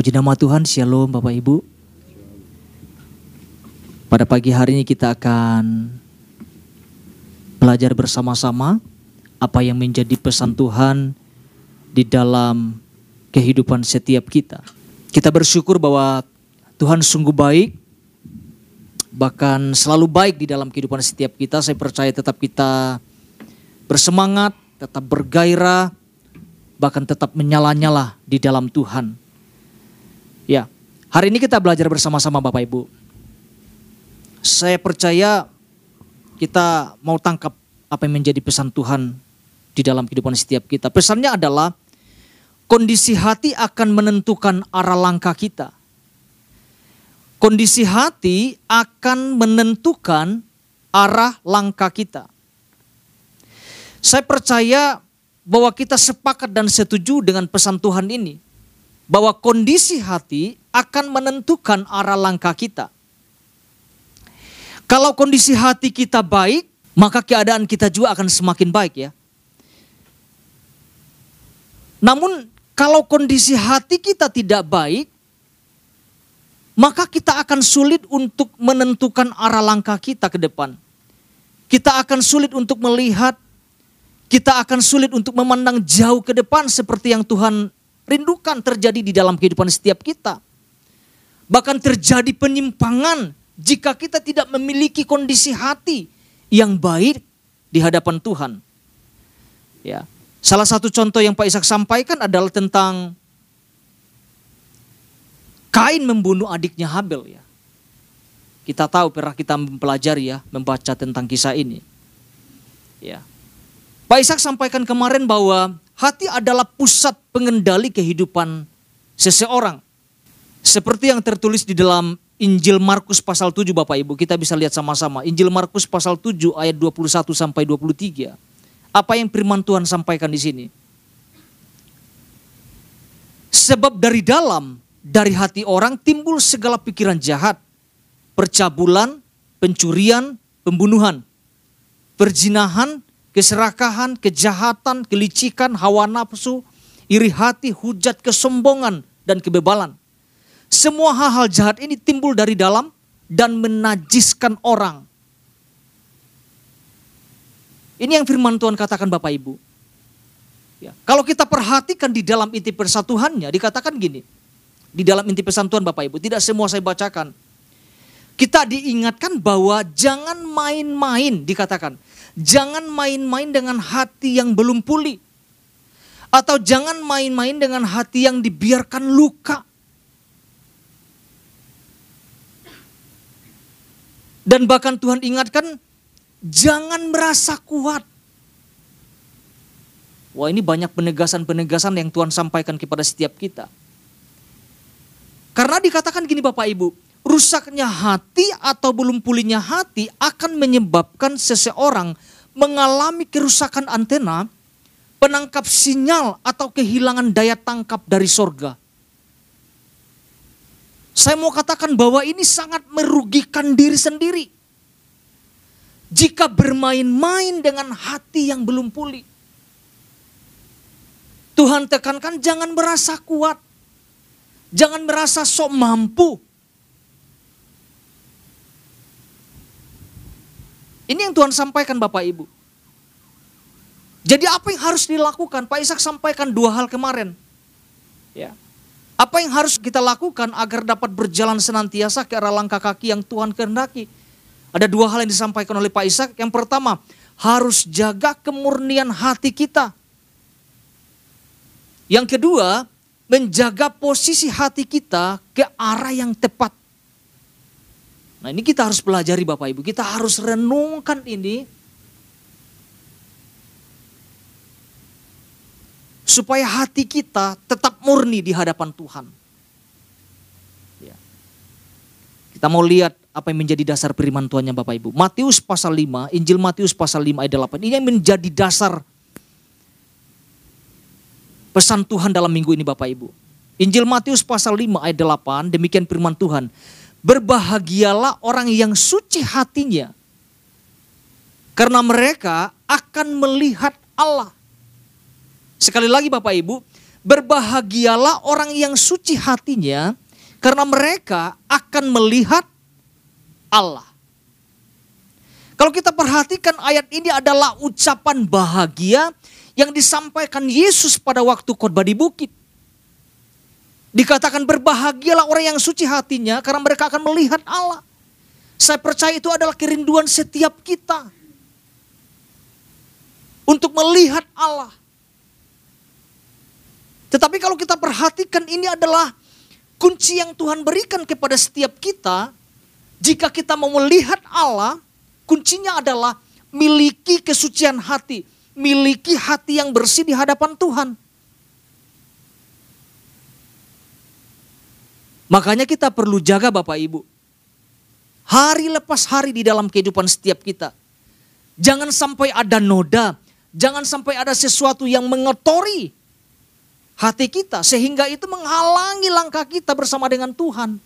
Puji nama Tuhan, Shalom Bapak Ibu. Pada pagi hari ini kita akan belajar bersama-sama apa yang menjadi pesan Tuhan di dalam kehidupan setiap kita. Kita bersyukur bahwa Tuhan sungguh baik, bahkan selalu baik di dalam kehidupan setiap kita. Saya percaya tetap kita bersemangat, tetap bergairah, bahkan tetap menyala-nyala di dalam Tuhan. Ya, hari ini kita belajar bersama-sama Bapak Ibu. Saya percaya kita mau tangkap apa yang menjadi pesan Tuhan di dalam kehidupan setiap kita. Pesannya adalah kondisi hati akan menentukan arah langkah kita. Kondisi hati akan menentukan arah langkah kita. Saya percaya bahwa kita sepakat dan setuju dengan pesan Tuhan ini bahwa kondisi hati akan menentukan arah langkah kita. Kalau kondisi hati kita baik, maka keadaan kita juga akan semakin baik ya. Namun kalau kondisi hati kita tidak baik, maka kita akan sulit untuk menentukan arah langkah kita ke depan. Kita akan sulit untuk melihat, kita akan sulit untuk memandang jauh ke depan seperti yang Tuhan rindukan terjadi di dalam kehidupan setiap kita. Bahkan terjadi penyimpangan jika kita tidak memiliki kondisi hati yang baik di hadapan Tuhan. Ya. Salah satu contoh yang Pak Ishak sampaikan adalah tentang Kain membunuh adiknya Habel ya. Kita tahu pernah kita mempelajari ya, membaca tentang kisah ini. Ya. Pak Ishak sampaikan kemarin bahwa Hati adalah pusat pengendali kehidupan seseorang. Seperti yang tertulis di dalam Injil Markus pasal 7 Bapak Ibu, kita bisa lihat sama-sama. Injil Markus pasal 7 ayat 21 sampai 23. Apa yang firman Tuhan sampaikan di sini? Sebab dari dalam, dari hati orang timbul segala pikiran jahat, percabulan, pencurian, pembunuhan, perzinahan, keserakahan, kejahatan, kelicikan, hawa nafsu, iri hati, hujat, kesombongan, dan kebebalan. Semua hal-hal jahat ini timbul dari dalam dan menajiskan orang. Ini yang firman Tuhan katakan Bapak Ibu. Ya, kalau kita perhatikan di dalam inti persatuannya dikatakan gini. Di dalam inti pesan Tuhan Bapak Ibu, tidak semua saya bacakan. Kita diingatkan bahwa jangan main-main dikatakan Jangan main-main dengan hati yang belum pulih. Atau jangan main-main dengan hati yang dibiarkan luka. Dan bahkan Tuhan ingatkan, jangan merasa kuat. Wah ini banyak penegasan-penegasan yang Tuhan sampaikan kepada setiap kita. Karena dikatakan gini Bapak Ibu, rusaknya hati atau belum pulihnya hati akan menyebabkan seseorang mengalami kerusakan antena, penangkap sinyal atau kehilangan daya tangkap dari sorga. Saya mau katakan bahwa ini sangat merugikan diri sendiri. Jika bermain-main dengan hati yang belum pulih. Tuhan tekankan jangan merasa kuat. Jangan merasa sok mampu. Ini yang Tuhan sampaikan Bapak Ibu. Jadi apa yang harus dilakukan? Pak Ishak sampaikan dua hal kemarin. Ya. Apa yang harus kita lakukan agar dapat berjalan senantiasa ke arah langkah kaki yang Tuhan kehendaki? Ada dua hal yang disampaikan oleh Pak Ishak. Yang pertama, harus jaga kemurnian hati kita. Yang kedua, menjaga posisi hati kita ke arah yang tepat. Nah ini kita harus pelajari Bapak Ibu, kita harus renungkan ini supaya hati kita tetap murni di hadapan Tuhan. Ya. Kita mau lihat apa yang menjadi dasar firman Tuhannya Bapak Ibu. Matius pasal 5, Injil Matius pasal 5 ayat 8. Ini yang menjadi dasar pesan Tuhan dalam minggu ini Bapak Ibu. Injil Matius pasal 5 ayat 8, demikian firman Tuhan. Berbahagialah orang yang suci hatinya. Karena mereka akan melihat Allah. Sekali lagi Bapak Ibu, Berbahagialah orang yang suci hatinya karena mereka akan melihat Allah. Kalau kita perhatikan ayat ini adalah ucapan bahagia yang disampaikan Yesus pada waktu khotbah di bukit. Dikatakan berbahagialah orang yang suci hatinya karena mereka akan melihat Allah. Saya percaya itu adalah kerinduan setiap kita. Untuk melihat Allah. Tetapi kalau kita perhatikan ini adalah kunci yang Tuhan berikan kepada setiap kita. Jika kita mau melihat Allah, kuncinya adalah miliki kesucian hati. Miliki hati yang bersih di hadapan Tuhan. Makanya kita perlu jaga Bapak Ibu. Hari lepas hari di dalam kehidupan setiap kita. Jangan sampai ada noda, jangan sampai ada sesuatu yang mengotori hati kita sehingga itu menghalangi langkah kita bersama dengan Tuhan.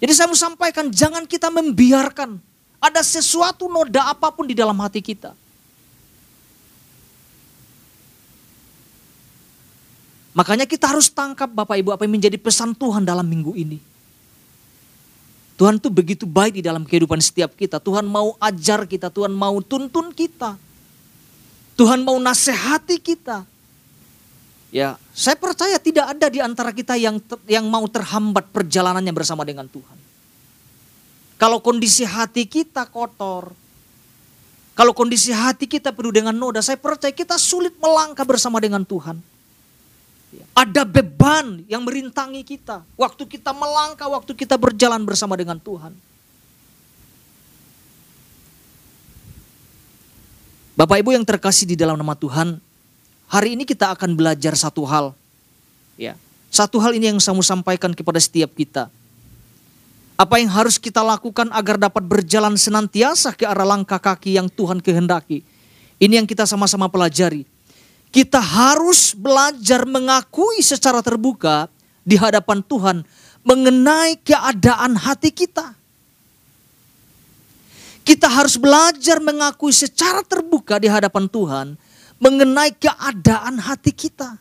Jadi saya mau sampaikan jangan kita membiarkan ada sesuatu noda apa pun di dalam hati kita. Makanya kita harus tangkap Bapak Ibu apa yang menjadi pesan Tuhan dalam minggu ini. Tuhan tuh begitu baik di dalam kehidupan setiap kita. Tuhan mau ajar kita, Tuhan mau tuntun kita. Tuhan mau nasihati kita. Ya, saya percaya tidak ada di antara kita yang yang mau terhambat perjalanannya bersama dengan Tuhan. Kalau kondisi hati kita kotor, kalau kondisi hati kita penuh dengan noda, saya percaya kita sulit melangkah bersama dengan Tuhan. Ada beban yang merintangi kita. Waktu kita melangkah, waktu kita berjalan bersama dengan Tuhan. Bapak Ibu yang terkasih di dalam nama Tuhan, hari ini kita akan belajar satu hal. Ya, satu hal ini yang saya mau sampaikan kepada setiap kita. Apa yang harus kita lakukan agar dapat berjalan senantiasa ke arah langkah kaki yang Tuhan kehendaki. Ini yang kita sama-sama pelajari kita harus belajar mengakui secara terbuka di hadapan Tuhan mengenai keadaan hati kita. Kita harus belajar mengakui secara terbuka di hadapan Tuhan mengenai keadaan hati kita.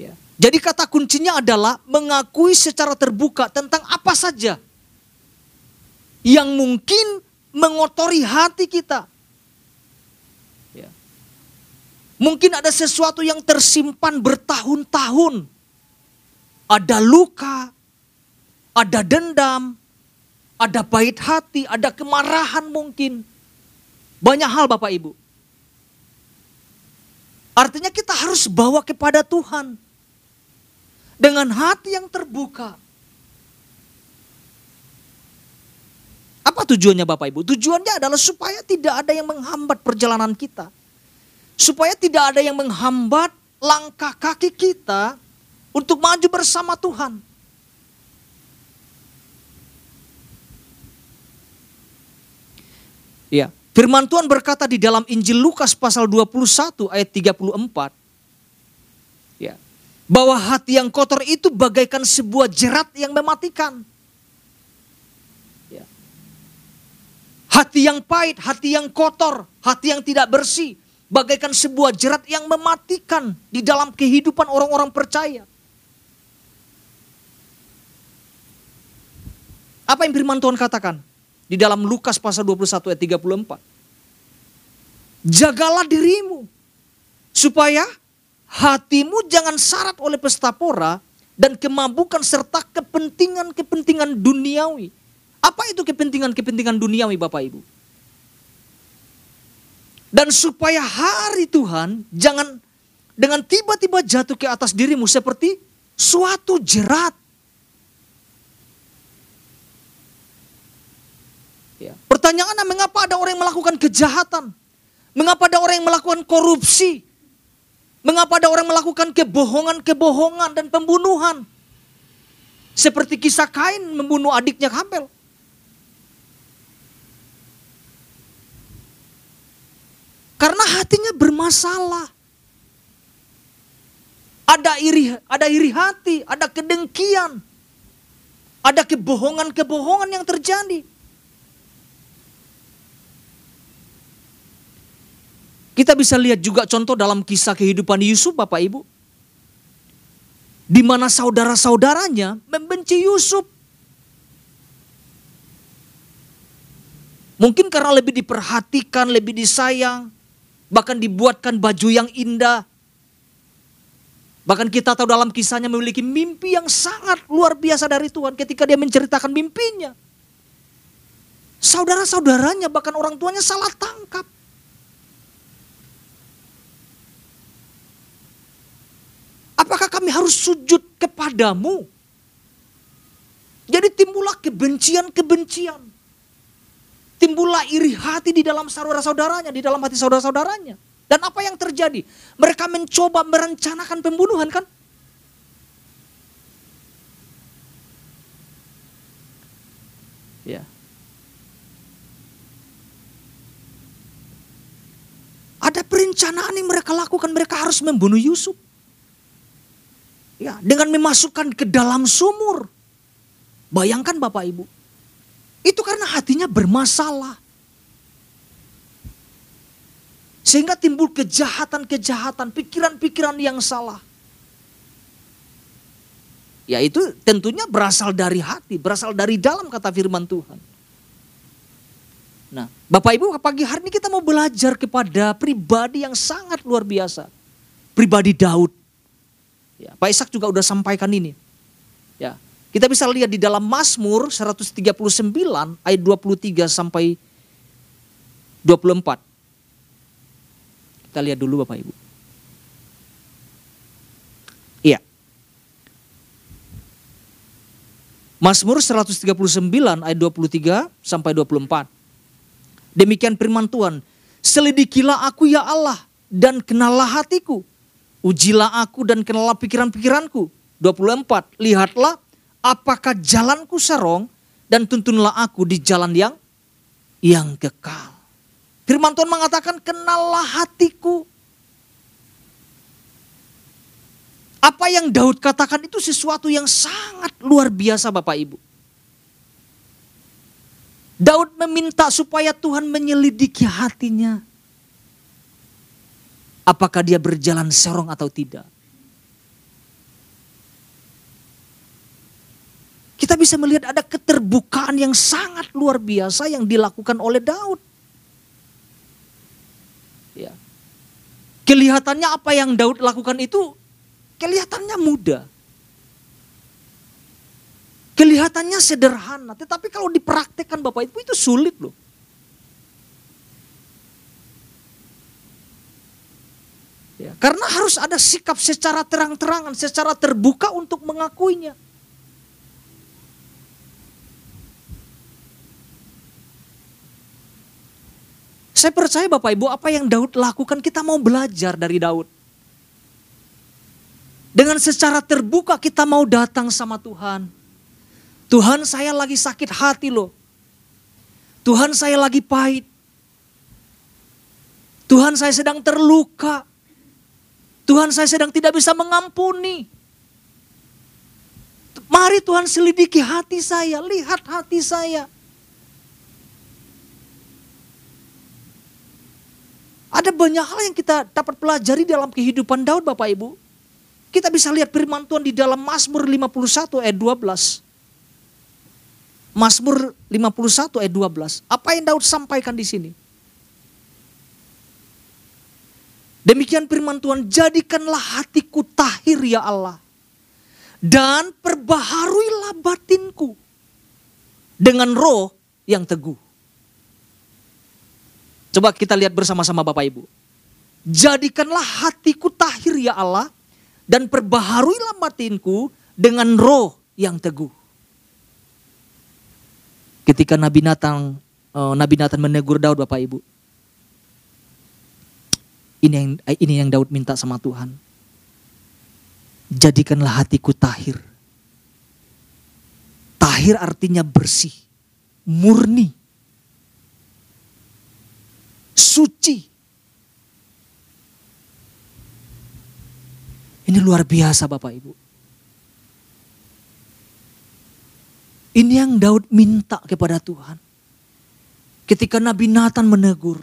Ya. Jadi kata kuncinya adalah mengakui secara terbuka tentang apa saja yang mungkin mengotori hati kita Mungkin ada sesuatu yang tersimpan bertahun-tahun. Ada luka, ada dendam, ada pahit hati, ada kemarahan mungkin. Banyak hal Bapak Ibu. Artinya kita harus bawa kepada Tuhan. Dengan hati yang terbuka. Apa tujuannya Bapak Ibu? Tujuannya adalah supaya tidak ada yang menghambat perjalanan kita supaya tidak ada yang menghambat langkah kaki kita untuk maju bersama Tuhan. Ya, firman Tuhan berkata di dalam Injil Lukas pasal 21 ayat 34 ya, bahwa hati yang kotor itu bagaikan sebuah jerat yang mematikan. Ya. Hati yang pahit, hati yang kotor, hati yang tidak bersih, bagaikan sebuah jerat yang mematikan di dalam kehidupan orang-orang percaya. Apa yang firman Tuhan katakan? Di dalam Lukas pasal 21 ayat 34. Jagalah dirimu supaya hatimu jangan syarat oleh pesta pora dan kemabukan serta kepentingan-kepentingan duniawi. Apa itu kepentingan-kepentingan duniawi Bapak Ibu? Dan supaya hari Tuhan jangan dengan tiba-tiba jatuh ke atas dirimu seperti suatu jerat. Ya. Pertanyaannya mengapa ada orang yang melakukan kejahatan? Mengapa ada orang yang melakukan korupsi? Mengapa ada orang melakukan kebohongan-kebohongan dan pembunuhan? Seperti kisah Kain membunuh adiknya Habel. Karena hatinya bermasalah. Ada iri, ada iri hati, ada kedengkian. Ada kebohongan-kebohongan yang terjadi. Kita bisa lihat juga contoh dalam kisah kehidupan Yusuf Bapak Ibu. Di mana saudara-saudaranya membenci Yusuf. Mungkin karena lebih diperhatikan, lebih disayang. Bahkan dibuatkan baju yang indah. Bahkan kita tahu dalam kisahnya memiliki mimpi yang sangat luar biasa dari Tuhan ketika dia menceritakan mimpinya. Saudara-saudaranya bahkan orang tuanya salah tangkap. Apakah kami harus sujud kepadamu? Jadi timbullah kebencian-kebencian. Timbullah iri hati di dalam saudara-saudaranya, di dalam hati saudara-saudaranya. Dan apa yang terjadi? Mereka mencoba merencanakan pembunuhan kan? Ya. Ada perencanaan yang mereka lakukan, mereka harus membunuh Yusuf. Ya, dengan memasukkan ke dalam sumur. Bayangkan Bapak Ibu. Itu karena hatinya bermasalah. Sehingga timbul kejahatan-kejahatan, pikiran-pikiran yang salah. Ya itu tentunya berasal dari hati, berasal dari dalam kata firman Tuhan. Nah, Bapak Ibu pagi hari ini kita mau belajar kepada pribadi yang sangat luar biasa. Pribadi Daud. Ya, Pak Ishak juga udah sampaikan ini. Ya, kita bisa lihat di dalam Mazmur 139 ayat 23 sampai 24. Kita lihat dulu Bapak Ibu. Iya. Mazmur 139 ayat 23 sampai 24. Demikian firman Tuhan, selidikilah aku ya Allah dan kenalah hatiku Ujilah aku dan kenalah pikiran-pikiranku. 24. Lihatlah apakah jalanku serong dan tuntunlah aku di jalan yang yang kekal. Firman Tuhan mengatakan kenallah hatiku. Apa yang Daud katakan itu sesuatu yang sangat luar biasa Bapak Ibu. Daud meminta supaya Tuhan menyelidiki hatinya apakah dia berjalan serong atau tidak. Kita bisa melihat ada keterbukaan yang sangat luar biasa yang dilakukan oleh Daud. Ya. Kelihatannya apa yang Daud lakukan itu kelihatannya mudah. Kelihatannya sederhana, tetapi kalau dipraktekkan Bapak Ibu itu sulit loh. Ya, karena harus ada sikap secara terang-terangan, secara terbuka untuk mengakuinya. Saya percaya Bapak Ibu apa yang Daud lakukan kita mau belajar dari Daud. Dengan secara terbuka kita mau datang sama Tuhan. Tuhan saya lagi sakit hati loh. Tuhan saya lagi pahit. Tuhan saya sedang terluka. Tuhan saya sedang tidak bisa mengampuni. Mari Tuhan selidiki hati saya, lihat hati saya. Ada banyak hal yang kita dapat pelajari dalam kehidupan Daud Bapak Ibu. Kita bisa lihat firman Tuhan di dalam Mazmur 51 ayat 12. Mazmur 51 ayat 12. Apa yang Daud sampaikan di sini? Demikian firman Tuhan, jadikanlah hatiku tahir ya Allah. Dan perbaharuilah batinku dengan roh yang teguh. Coba kita lihat bersama-sama Bapak Ibu. Jadikanlah hatiku tahir ya Allah dan perbaharuilah batinku dengan roh yang teguh. Ketika Nabi Nathan eh, Nabi Nathan menegur Daud Bapak Ibu. Ini yang ini yang Daud minta sama Tuhan. Jadikanlah hatiku tahir. Tahir artinya bersih, murni, suci. Ini luar biasa Bapak Ibu. Ini yang Daud minta kepada Tuhan. Ketika Nabi Nathan menegur,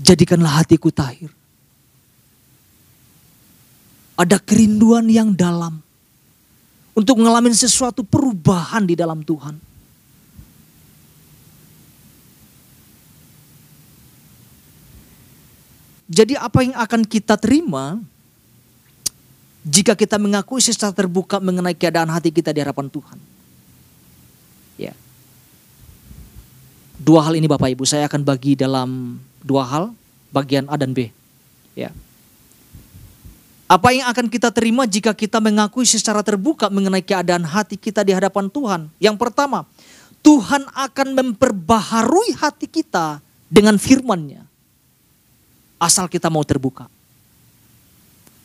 Jadikanlah hatiku tahir. Ada kerinduan yang dalam untuk mengalami sesuatu perubahan di dalam Tuhan. Jadi apa yang akan kita terima jika kita mengakui secara terbuka mengenai keadaan hati kita di hadapan Tuhan? Ya. Dua hal ini Bapak Ibu saya akan bagi dalam dua hal, bagian A dan B. Ya. Apa yang akan kita terima jika kita mengakui secara terbuka mengenai keadaan hati kita di hadapan Tuhan? Yang pertama, Tuhan akan memperbaharui hati kita dengan firman-Nya. Asal kita mau terbuka.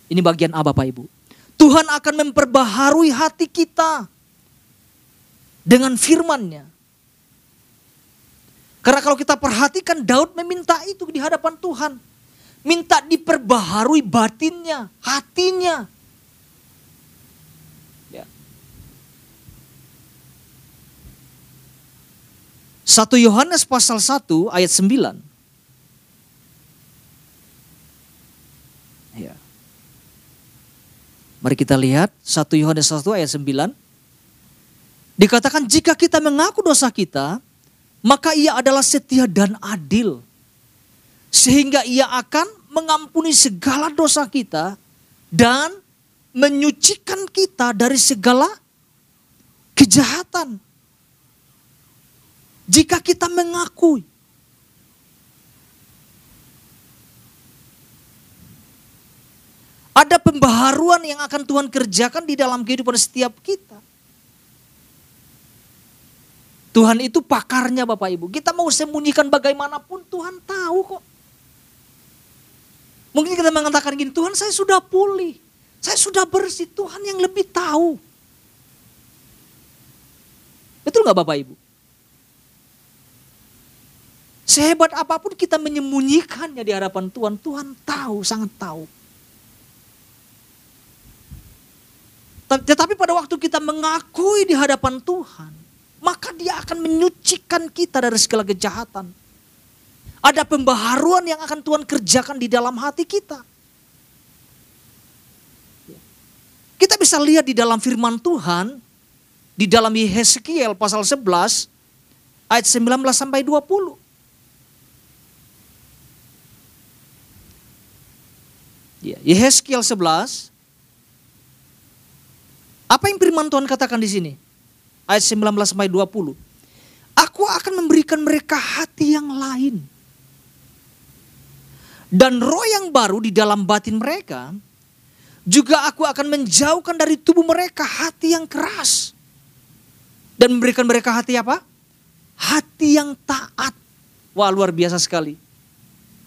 Ini bagian A Bapak Ibu. Tuhan akan memperbaharui hati kita dengan firman-Nya. Karena kalau kita perhatikan Daud meminta itu di hadapan Tuhan minta diperbaharui batinnya, hatinya. Ya. Satu Yohanes pasal 1 ayat 9. Ya. Mari kita lihat 1 Yohanes 1 ayat 9. Dikatakan jika kita mengaku dosa kita, maka ia adalah setia dan adil sehingga ia akan mengampuni segala dosa kita dan menyucikan kita dari segala kejahatan. Jika kita mengakui ada pembaharuan yang akan Tuhan kerjakan di dalam kehidupan setiap kita. Tuhan itu pakarnya Bapak Ibu. Kita mau sembunyikan bagaimanapun Tuhan tahu kok. Mungkin kita mengatakan gini, Tuhan saya sudah pulih. Saya sudah bersih, Tuhan yang lebih tahu. Betul nggak Bapak Ibu? Sehebat apa pun kita menyembunyikannya di hadapan Tuhan, Tuhan tahu, sangat tahu. Tetapi pada waktu kita mengakui di hadapan Tuhan, maka dia akan menyucikan kita dari segala kejahatan. Ada pembaharuan yang akan Tuhan kerjakan di dalam hati kita. Kita bisa lihat di dalam firman Tuhan, di dalam Yeskiel pasal 11, ayat 19 sampai 20. Ya, Yeskiel 11. Apa yang firman Tuhan katakan di sini? Ayat 19 sampai 20. Aku akan memberikan mereka hati yang lain dan roh yang baru di dalam batin mereka, juga aku akan menjauhkan dari tubuh mereka hati yang keras. Dan memberikan mereka hati apa? Hati yang taat. Wah luar biasa sekali.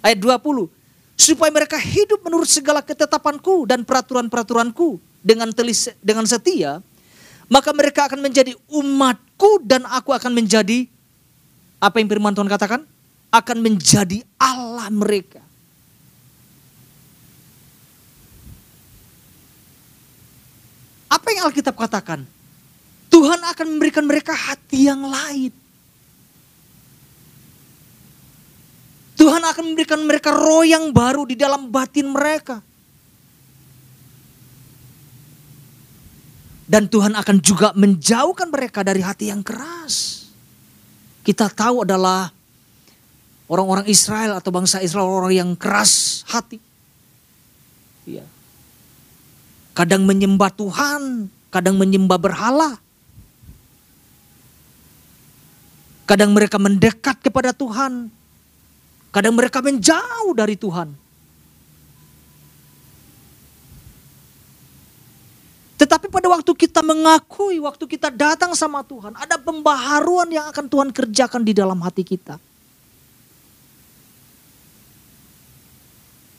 Ayat 20. Supaya mereka hidup menurut segala ketetapanku dan peraturan-peraturanku dengan telis, dengan setia. Maka mereka akan menjadi umatku dan aku akan menjadi apa yang firman Tuhan katakan? Akan menjadi Allah mereka. Apa yang Alkitab katakan? Tuhan akan memberikan mereka hati yang lain. Tuhan akan memberikan mereka roh yang baru di dalam batin mereka. Dan Tuhan akan juga menjauhkan mereka dari hati yang keras. Kita tahu adalah orang-orang Israel atau bangsa Israel orang yang keras hati. Iya kadang menyembah Tuhan, kadang menyembah berhala. Kadang mereka mendekat kepada Tuhan, kadang mereka menjauh dari Tuhan. Tetapi pada waktu kita mengakui, waktu kita datang sama Tuhan, ada pembaharuan yang akan Tuhan kerjakan di dalam hati kita.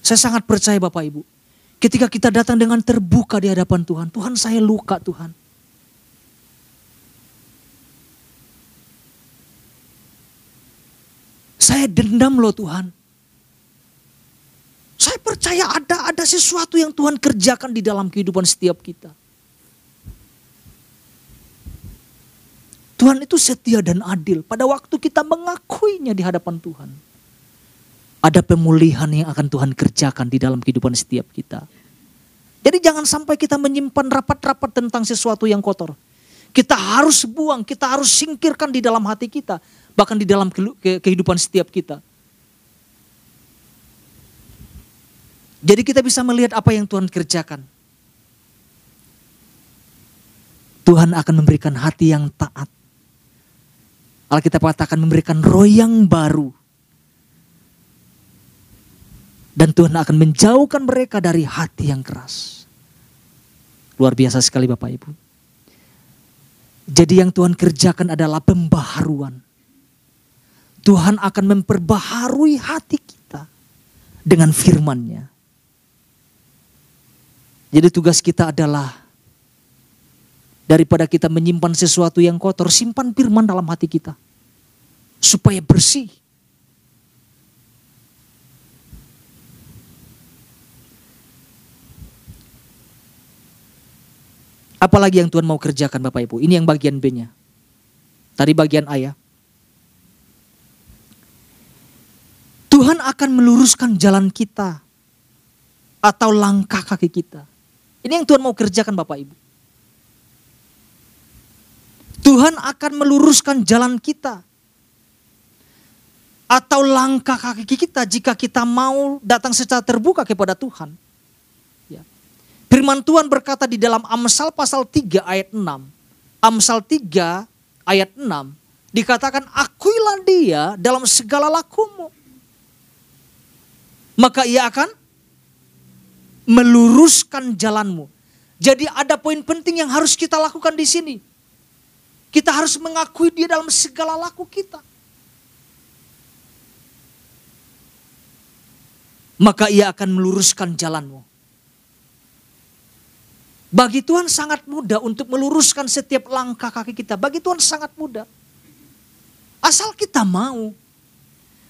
Saya sangat percaya Bapak Ibu, Ketika kita datang dengan terbuka di hadapan Tuhan, Tuhan saya luka Tuhan. Saya dendam loh Tuhan. Saya percaya ada ada sesuatu yang Tuhan kerjakan di dalam kehidupan setiap kita. Tuhan itu setia dan adil pada waktu kita mengakuinya di hadapan Tuhan. ada pemulihan yang akan Tuhan kerjakan di dalam kehidupan setiap kita. Jadi jangan sampai kita menyimpan rapat-rapat tentang sesuatu yang kotor. Kita harus buang, kita harus singkirkan di dalam hati kita, bahkan di dalam kehidupan setiap kita. Jadi kita bisa melihat apa yang Tuhan kerjakan. Tuhan akan memberikan hati yang taat. Alkitab katakan memberikan roh yang baru. Dan Tuhan akan menjauhkan mereka dari hati yang keras. Luar biasa sekali Bapak Ibu. Jadi yang Tuhan kerjakan adalah pembaharuan. Tuhan akan memperbaharui hati kita dengan firman-Nya. Jadi tugas kita adalah daripada kita menyimpan sesuatu yang kotor, simpan firman dalam hati kita supaya bersih. Apalagi yang Tuhan mau kerjakan Bapak Ibu. Ini yang bagian B-nya. Tadi bagian A ya. Tuhan akan meluruskan jalan kita. Atau langkah kaki kita. Ini yang Tuhan mau kerjakan Bapak Ibu. Tuhan akan meluruskan jalan kita. Atau langkah kaki kita jika kita mau datang secara terbuka kepada Tuhan. Firman Tuhan berkata di dalam Amsal pasal 3 ayat 6. Amsal 3 ayat 6 dikatakan akuilah dia dalam segala lakumu. Maka ia akan meluruskan jalanmu. Jadi ada poin penting yang harus kita lakukan di sini. Kita harus mengakui dia dalam segala laku kita. Maka ia akan meluruskan jalanmu. Bagi Tuhan sangat mudah untuk meluruskan setiap langkah kaki kita. Bagi Tuhan sangat mudah. Asal kita mau.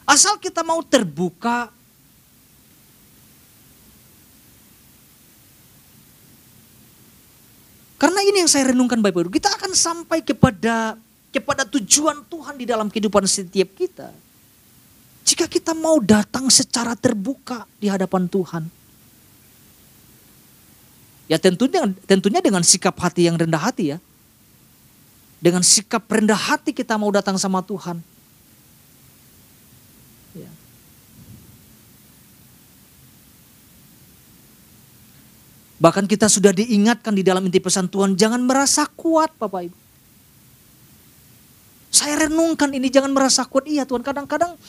Asal kita mau terbuka. Karena ini yang saya renungkan Bapak Ibu. Kita akan sampai kepada kepada tujuan Tuhan di dalam kehidupan setiap kita. Jika kita mau datang secara terbuka di hadapan Tuhan. Ya tentunya tentunya dengan sikap hati yang rendah hati ya. Dengan sikap rendah hati kita mau datang sama Tuhan. Ya. Bahkan kita sudah diingatkan di dalam inti pesan Tuhan, jangan merasa kuat Bapak Ibu. Saya renungkan ini jangan merasa kuat. Iya Tuhan, kadang-kadang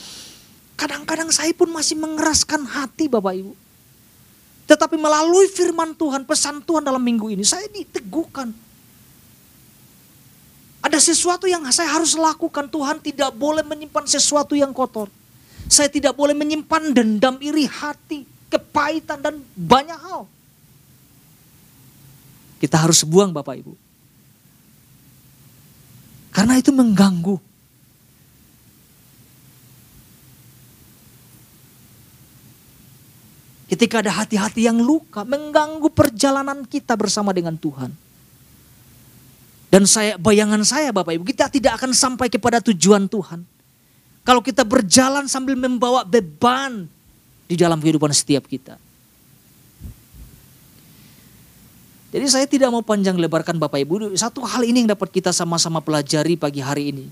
kadang-kadang saya pun masih mengeraskan hati Bapak Ibu. Tetapi melalui firman Tuhan, pesan Tuhan dalam minggu ini, saya diteguhkan. Ada sesuatu yang saya harus lakukan. Tuhan tidak boleh menyimpan sesuatu yang kotor. Saya tidak boleh menyimpan dendam, iri hati, kepahitan, dan banyak hal. Kita harus buang Bapak Ibu. Karena itu mengganggu. Ketika ada hati-hati yang luka, mengganggu perjalanan kita bersama dengan Tuhan. Dan saya bayangan saya Bapak Ibu, kita tidak akan sampai kepada tujuan Tuhan. Kalau kita berjalan sambil membawa beban di dalam kehidupan setiap kita. Jadi saya tidak mau panjang lebarkan Bapak Ibu, satu hal ini yang dapat kita sama-sama pelajari pagi hari ini.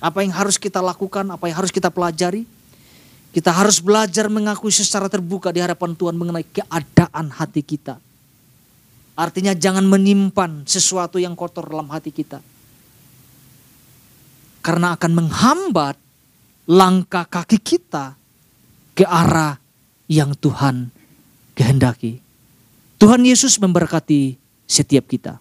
Apa yang harus kita lakukan, apa yang harus kita pelajari, kita harus belajar mengakui secara terbuka di hadapan Tuhan mengenai keadaan hati kita. Artinya jangan menyimpan sesuatu yang kotor dalam hati kita. Karena akan menghambat langkah kaki kita ke arah yang Tuhan kehendaki. Tuhan Yesus memberkati setiap kita.